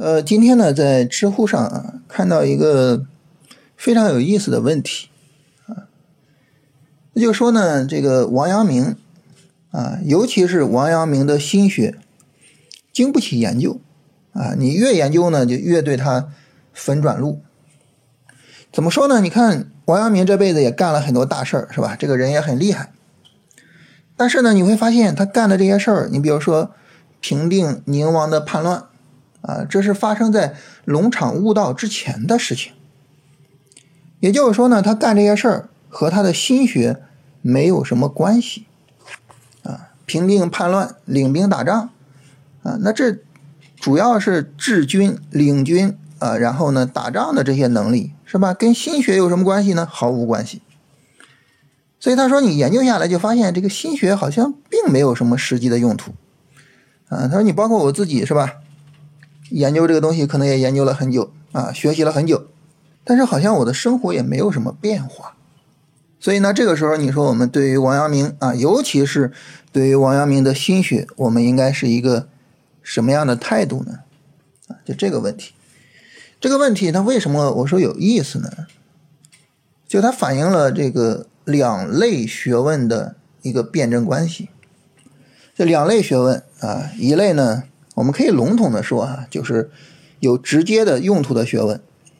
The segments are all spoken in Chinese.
呃，今天呢，在知乎上啊，看到一个非常有意思的问题啊，那就说呢，这个王阳明啊，尤其是王阳明的心学，经不起研究啊，你越研究呢，就越对他粉转路。怎么说呢？你看王阳明这辈子也干了很多大事儿，是吧？这个人也很厉害，但是呢，你会发现他干的这些事儿，你比如说平定宁王的叛乱。啊，这是发生在龙场悟道之前的事情。也就是说呢，他干这些事儿和他的心学没有什么关系。啊，平定叛乱、领兵打仗，啊，那这主要是治军、领军啊，然后呢，打仗的这些能力是吧？跟心学有什么关系呢？毫无关系。所以他说，你研究下来就发现，这个心学好像并没有什么实际的用途。啊，他说你包括我自己是吧？研究这个东西可能也研究了很久啊，学习了很久，但是好像我的生活也没有什么变化。所以呢，这个时候你说我们对于王阳明啊，尤其是对于王阳明的心学，我们应该是一个什么样的态度呢？啊，就这个问题。这个问题它为什么我说有意思呢？就它反映了这个两类学问的一个辩证关系。这两类学问啊，一类呢。我们可以笼统的说啊，就是有直接的用途的学问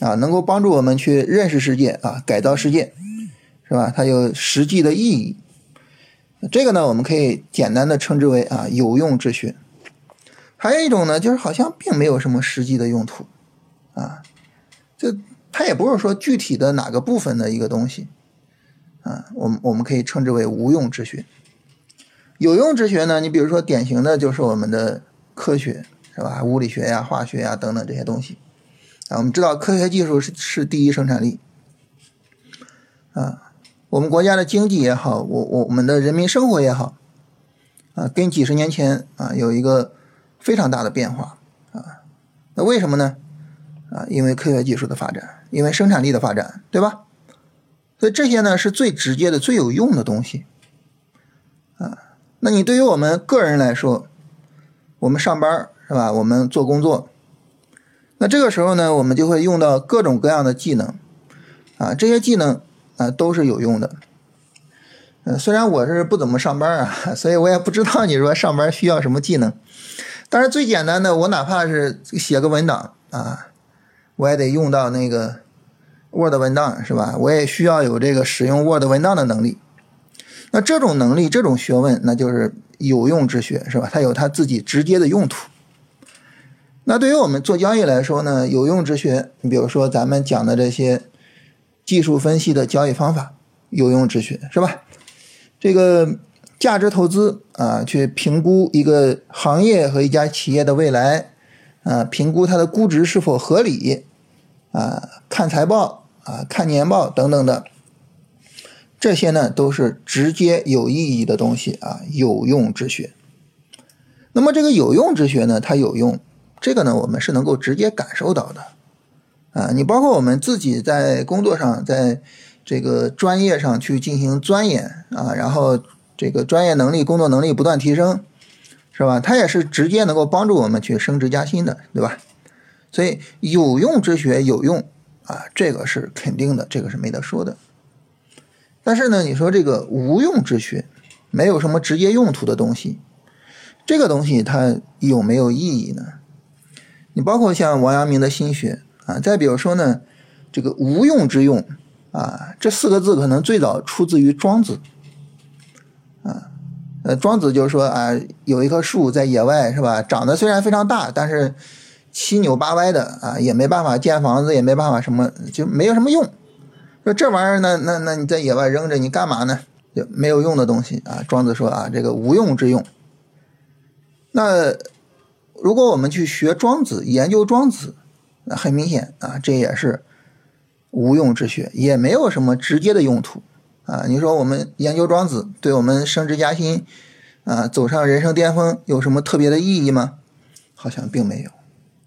啊，能够帮助我们去认识世界啊，改造世界，是吧？它有实际的意义。这个呢，我们可以简单的称之为啊有用之学。还有一种呢，就是好像并没有什么实际的用途啊，就它也不是说具体的哪个部分的一个东西啊，我们我们可以称之为无用之学。有用之学呢，你比如说典型的就是我们的。科学是吧？物理学呀、化学呀等等这些东西啊，我们知道科学技术是是第一生产力啊。我们国家的经济也好，我我我们的人民生活也好啊，跟几十年前啊有一个非常大的变化啊。那为什么呢？啊，因为科学技术的发展，因为生产力的发展，对吧？所以这些呢是最直接的、最有用的东西啊。那你对于我们个人来说，我们上班是吧？我们做工作，那这个时候呢，我们就会用到各种各样的技能，啊，这些技能啊都是有用的。嗯，虽然我是不怎么上班啊，所以我也不知道你说上班需要什么技能。但是最简单的，我哪怕是写个文档啊，我也得用到那个 Word 文档是吧？我也需要有这个使用 Word 文档的能力。那这种能力，这种学问，那就是有用之学，是吧？它有它自己直接的用途。那对于我们做交易来说呢，有用之学，你比如说咱们讲的这些技术分析的交易方法，有用之学，是吧？这个价值投资啊，去评估一个行业和一家企业的未来啊，评估它的估值是否合理啊，看财报啊，看年报等等的。这些呢都是直接有意义的东西啊，有用之学。那么这个有用之学呢，它有用，这个呢我们是能够直接感受到的啊。你包括我们自己在工作上，在这个专业上去进行钻研啊，然后这个专业能力、工作能力不断提升，是吧？它也是直接能够帮助我们去升职加薪的，对吧？所以有用之学有用啊，这个是肯定的，这个是没得说的。但是呢，你说这个无用之学，没有什么直接用途的东西，这个东西它有没有意义呢？你包括像王阳明的心学啊，再比如说呢，这个无用之用啊，这四个字可能最早出自于庄子啊。呃，庄子就是说啊，有一棵树在野外是吧，长得虽然非常大，但是七扭八歪的啊，也没办法建房子，也没办法什么，就没有什么用。说这玩意儿呢，那那你在野外扔着你干嘛呢？就没有用的东西啊。庄子说啊，这个无用之用。那如果我们去学庄子，研究庄子，那很明显啊，这也是无用之学，也没有什么直接的用途啊。你说我们研究庄子，对我们升职加薪啊，走上人生巅峰有什么特别的意义吗？好像并没有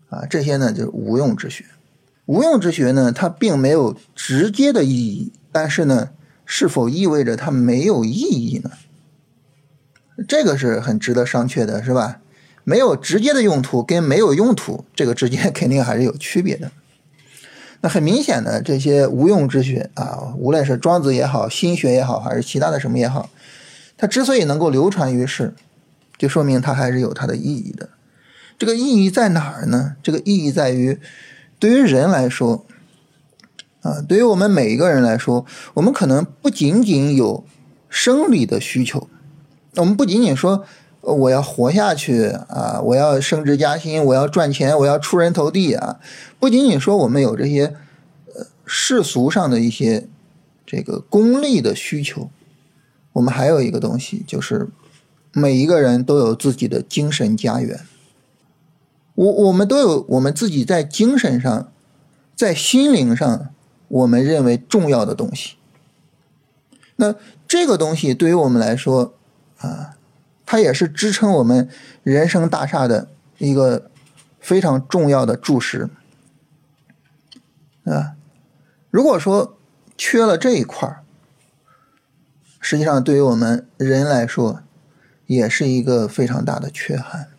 啊。这些呢，就是无用之学。无用之学呢，它并没有直接的意义，但是呢，是否意味着它没有意义呢？这个是很值得商榷的，是吧？没有直接的用途跟没有用途这个之间肯定还是有区别的。那很明显的这些无用之学啊，无论是庄子也好，心学也好，还是其他的什么也好，它之所以能够流传于世，就说明它还是有它的意义的。这个意义在哪儿呢？这个意义在于，对于人来说，啊，对于我们每一个人来说，我们可能不仅仅有生理的需求，我们不仅仅说我要活下去啊，我要升职加薪，我要赚钱，我要出人头地啊，不仅仅说我们有这些呃世俗上的一些这个功利的需求，我们还有一个东西，就是每一个人都有自己的精神家园。我我们都有我们自己在精神上，在心灵上，我们认为重要的东西。那这个东西对于我们来说，啊，它也是支撑我们人生大厦的一个非常重要的柱石，啊，如果说缺了这一块儿，实际上对于我们人来说，也是一个非常大的缺憾。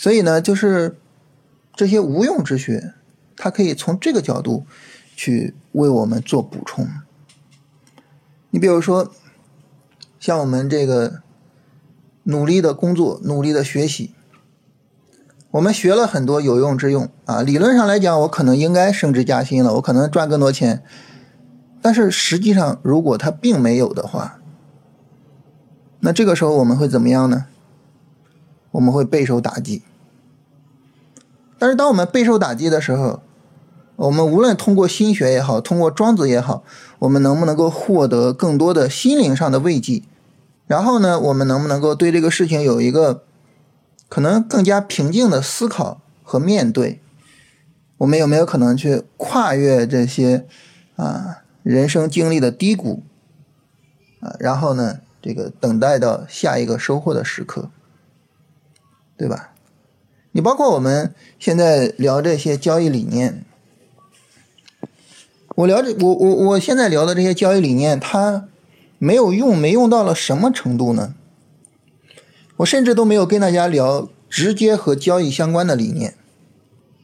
所以呢，就是这些无用之学，它可以从这个角度去为我们做补充。你比如说，像我们这个努力的工作、努力的学习，我们学了很多有用之用啊。理论上来讲，我可能应该升职加薪了，我可能赚更多钱。但是实际上，如果它并没有的话，那这个时候我们会怎么样呢？我们会备受打击。但是，当我们备受打击的时候，我们无论通过心学也好，通过庄子也好，我们能不能够获得更多的心灵上的慰藉？然后呢，我们能不能够对这个事情有一个可能更加平静的思考和面对？我们有没有可能去跨越这些啊人生经历的低谷啊？然后呢，这个等待到下一个收获的时刻，对吧？你包括我们现在聊这些交易理念，我聊这我我我现在聊的这些交易理念，它没有用，没用到了什么程度呢？我甚至都没有跟大家聊直接和交易相关的理念。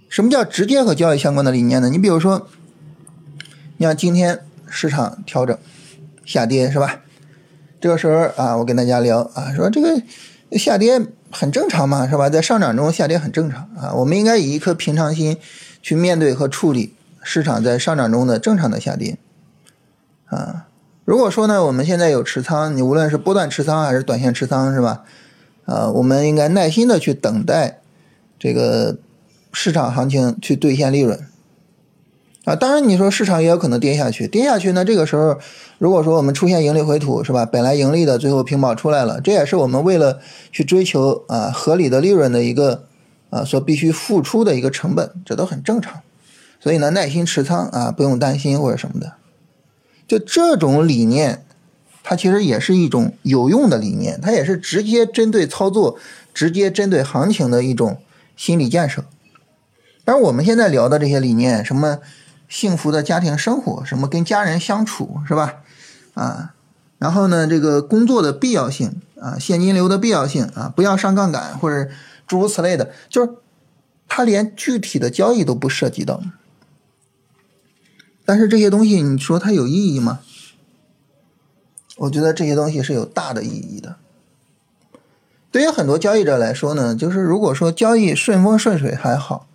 什么叫直接和交易相关的理念呢？你比如说，你像今天市场调整下跌是吧？这个时候啊，我跟大家聊啊，说这个下跌。很正常嘛，是吧？在上涨中下跌很正常啊。我们应该以一颗平常心去面对和处理市场在上涨中的正常的下跌啊。如果说呢，我们现在有持仓，你无论是波段持仓还是短线持仓，是吧？啊，我们应该耐心的去等待这个市场行情去兑现利润。啊，当然你说市场也有可能跌下去，跌下去呢，这个时候如果说我们出现盈利回吐，是吧？本来盈利的最后平保出来了，这也是我们为了去追求啊合理的利润的一个啊所必须付出的一个成本，这都很正常。所以呢，耐心持仓啊，不用担心或者什么的。就这种理念，它其实也是一种有用的理念，它也是直接针对操作、直接针对行情的一种心理建设。但是我们现在聊的这些理念，什么？幸福的家庭生活，什么跟家人相处是吧？啊，然后呢，这个工作的必要性啊，现金流的必要性啊，不要上杠杆或者诸如此类的，就是他连具体的交易都不涉及到。但是这些东西，你说它有意义吗？我觉得这些东西是有大的意义的。对于很多交易者来说呢，就是如果说交易顺风顺水还好。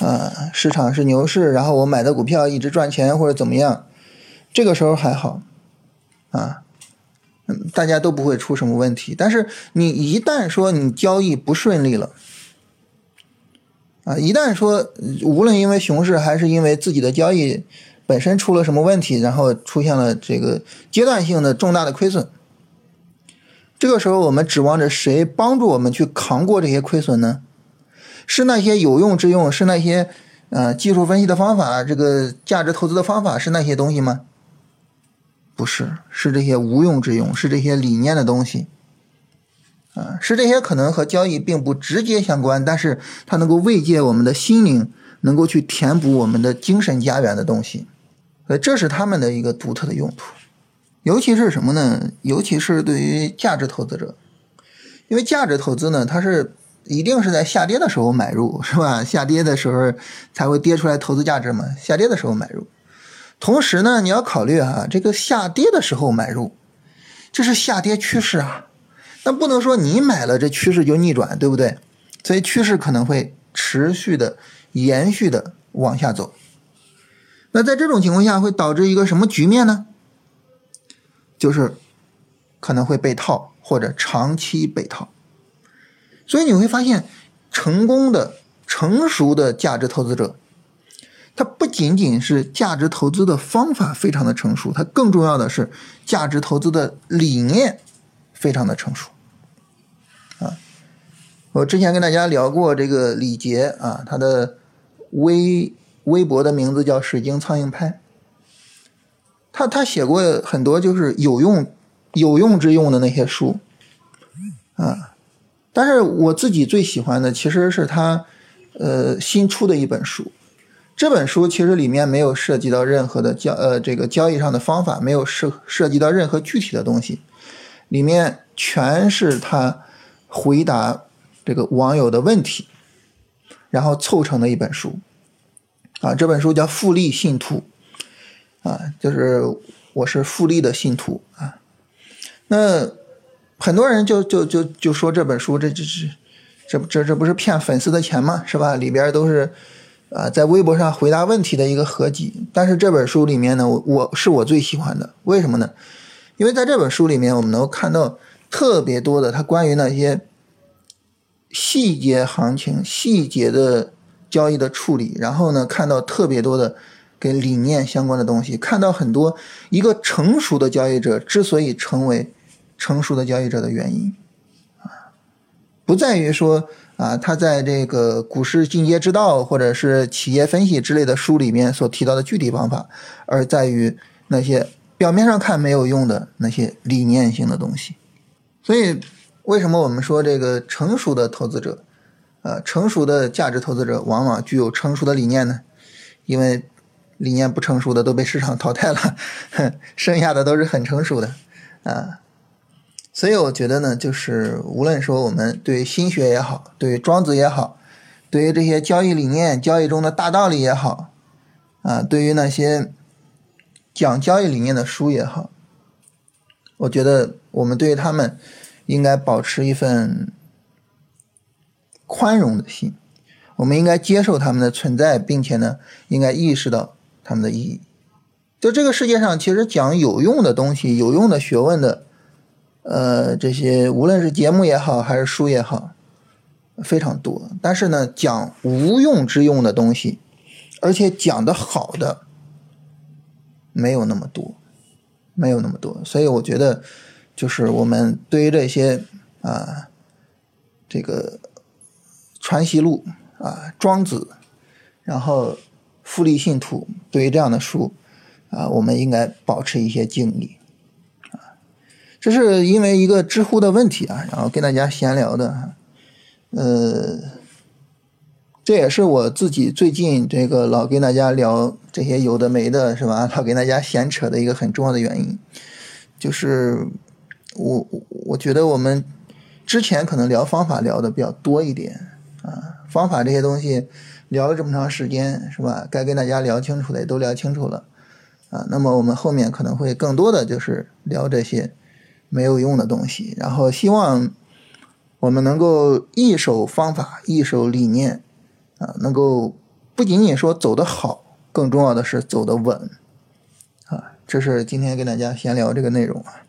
啊，市场是牛市，然后我买的股票一直赚钱或者怎么样，这个时候还好，啊，大家都不会出什么问题。但是你一旦说你交易不顺利了，啊，一旦说无论因为熊市还是因为自己的交易本身出了什么问题，然后出现了这个阶段性的重大的亏损，这个时候我们指望着谁帮助我们去扛过这些亏损呢？是那些有用之用，是那些，呃，技术分析的方法，这个价值投资的方法是那些东西吗？不是，是这些无用之用，是这些理念的东西，啊，是这些可能和交易并不直接相关，但是它能够慰藉我们的心灵，能够去填补我们的精神家园的东西，呃这是他们的一个独特的用途，尤其是什么呢？尤其是对于价值投资者，因为价值投资呢，它是。一定是在下跌的时候买入，是吧？下跌的时候才会跌出来投资价值嘛。下跌的时候买入，同时呢，你要考虑哈，这个下跌的时候买入，这是下跌趋势啊，那不能说你买了这趋势就逆转，对不对？所以趋势可能会持续的、延续的往下走。那在这种情况下，会导致一个什么局面呢？就是可能会被套，或者长期被套。所以你会发现，成功的、成熟的价值投资者，他不仅仅是价值投资的方法非常的成熟，他更重要的是价值投资的理念非常的成熟。啊，我之前跟大家聊过这个李杰啊，他的微微博的名字叫“水晶苍蝇拍”，他他写过很多就是有用有用之用的那些书，啊。但是我自己最喜欢的其实是他，呃，新出的一本书。这本书其实里面没有涉及到任何的交呃这个交易上的方法，没有涉涉及到任何具体的东西，里面全是他回答这个网友的问题，然后凑成的一本书。啊，这本书叫《复利信徒》，啊，就是我是复利的信徒啊。那。很多人就就就就说这本书这这这这这这不是骗粉丝的钱吗？是吧？里边都是啊，在微博上回答问题的一个合集。但是这本书里面呢，我我是我最喜欢的，为什么呢？因为在这本书里面，我们能够看到特别多的他关于那些细节行情、细节的交易的处理，然后呢，看到特别多的跟理念相关的东西，看到很多一个成熟的交易者之所以成为。成熟的交易者的原因，啊，不在于说啊，他在这个股市进阶之道或者是企业分析之类的书里面所提到的具体方法，而在于那些表面上看没有用的那些理念性的东西。所以，为什么我们说这个成熟的投资者，呃，成熟的价值投资者往往具有成熟的理念呢？因为理念不成熟的都被市场淘汰了，剩下的都是很成熟的，啊。所以我觉得呢，就是无论说我们对心学也好，对庄子也好，对于这些交易理念、交易中的大道理也好，啊，对于那些讲交易理念的书也好，我觉得我们对他们应该保持一份宽容的心，我们应该接受他们的存在，并且呢，应该意识到他们的意义。就这个世界上，其实讲有用的东西、有用的学问的。呃，这些无论是节目也好，还是书也好，非常多。但是呢，讲无用之用的东西，而且讲的好的，没有那么多，没有那么多。所以我觉得，就是我们对于这些啊，这个《传习录》啊，《庄子》，然后《复利信徒》，对于这样的书啊，我们应该保持一些敬意。这是因为一个知乎的问题啊，然后跟大家闲聊的，呃，这也是我自己最近这个老跟大家聊这些有的没的，是吧？老跟大家闲扯的一个很重要的原因，就是我我觉得我们之前可能聊方法聊的比较多一点啊，方法这些东西聊了这么长时间，是吧？该跟大家聊清楚的也都聊清楚了啊，那么我们后面可能会更多的就是聊这些。没有用的东西，然后希望我们能够一手方法，一手理念，啊，能够不仅仅说走得好，更重要的是走得稳，啊，这是今天跟大家闲聊这个内容啊。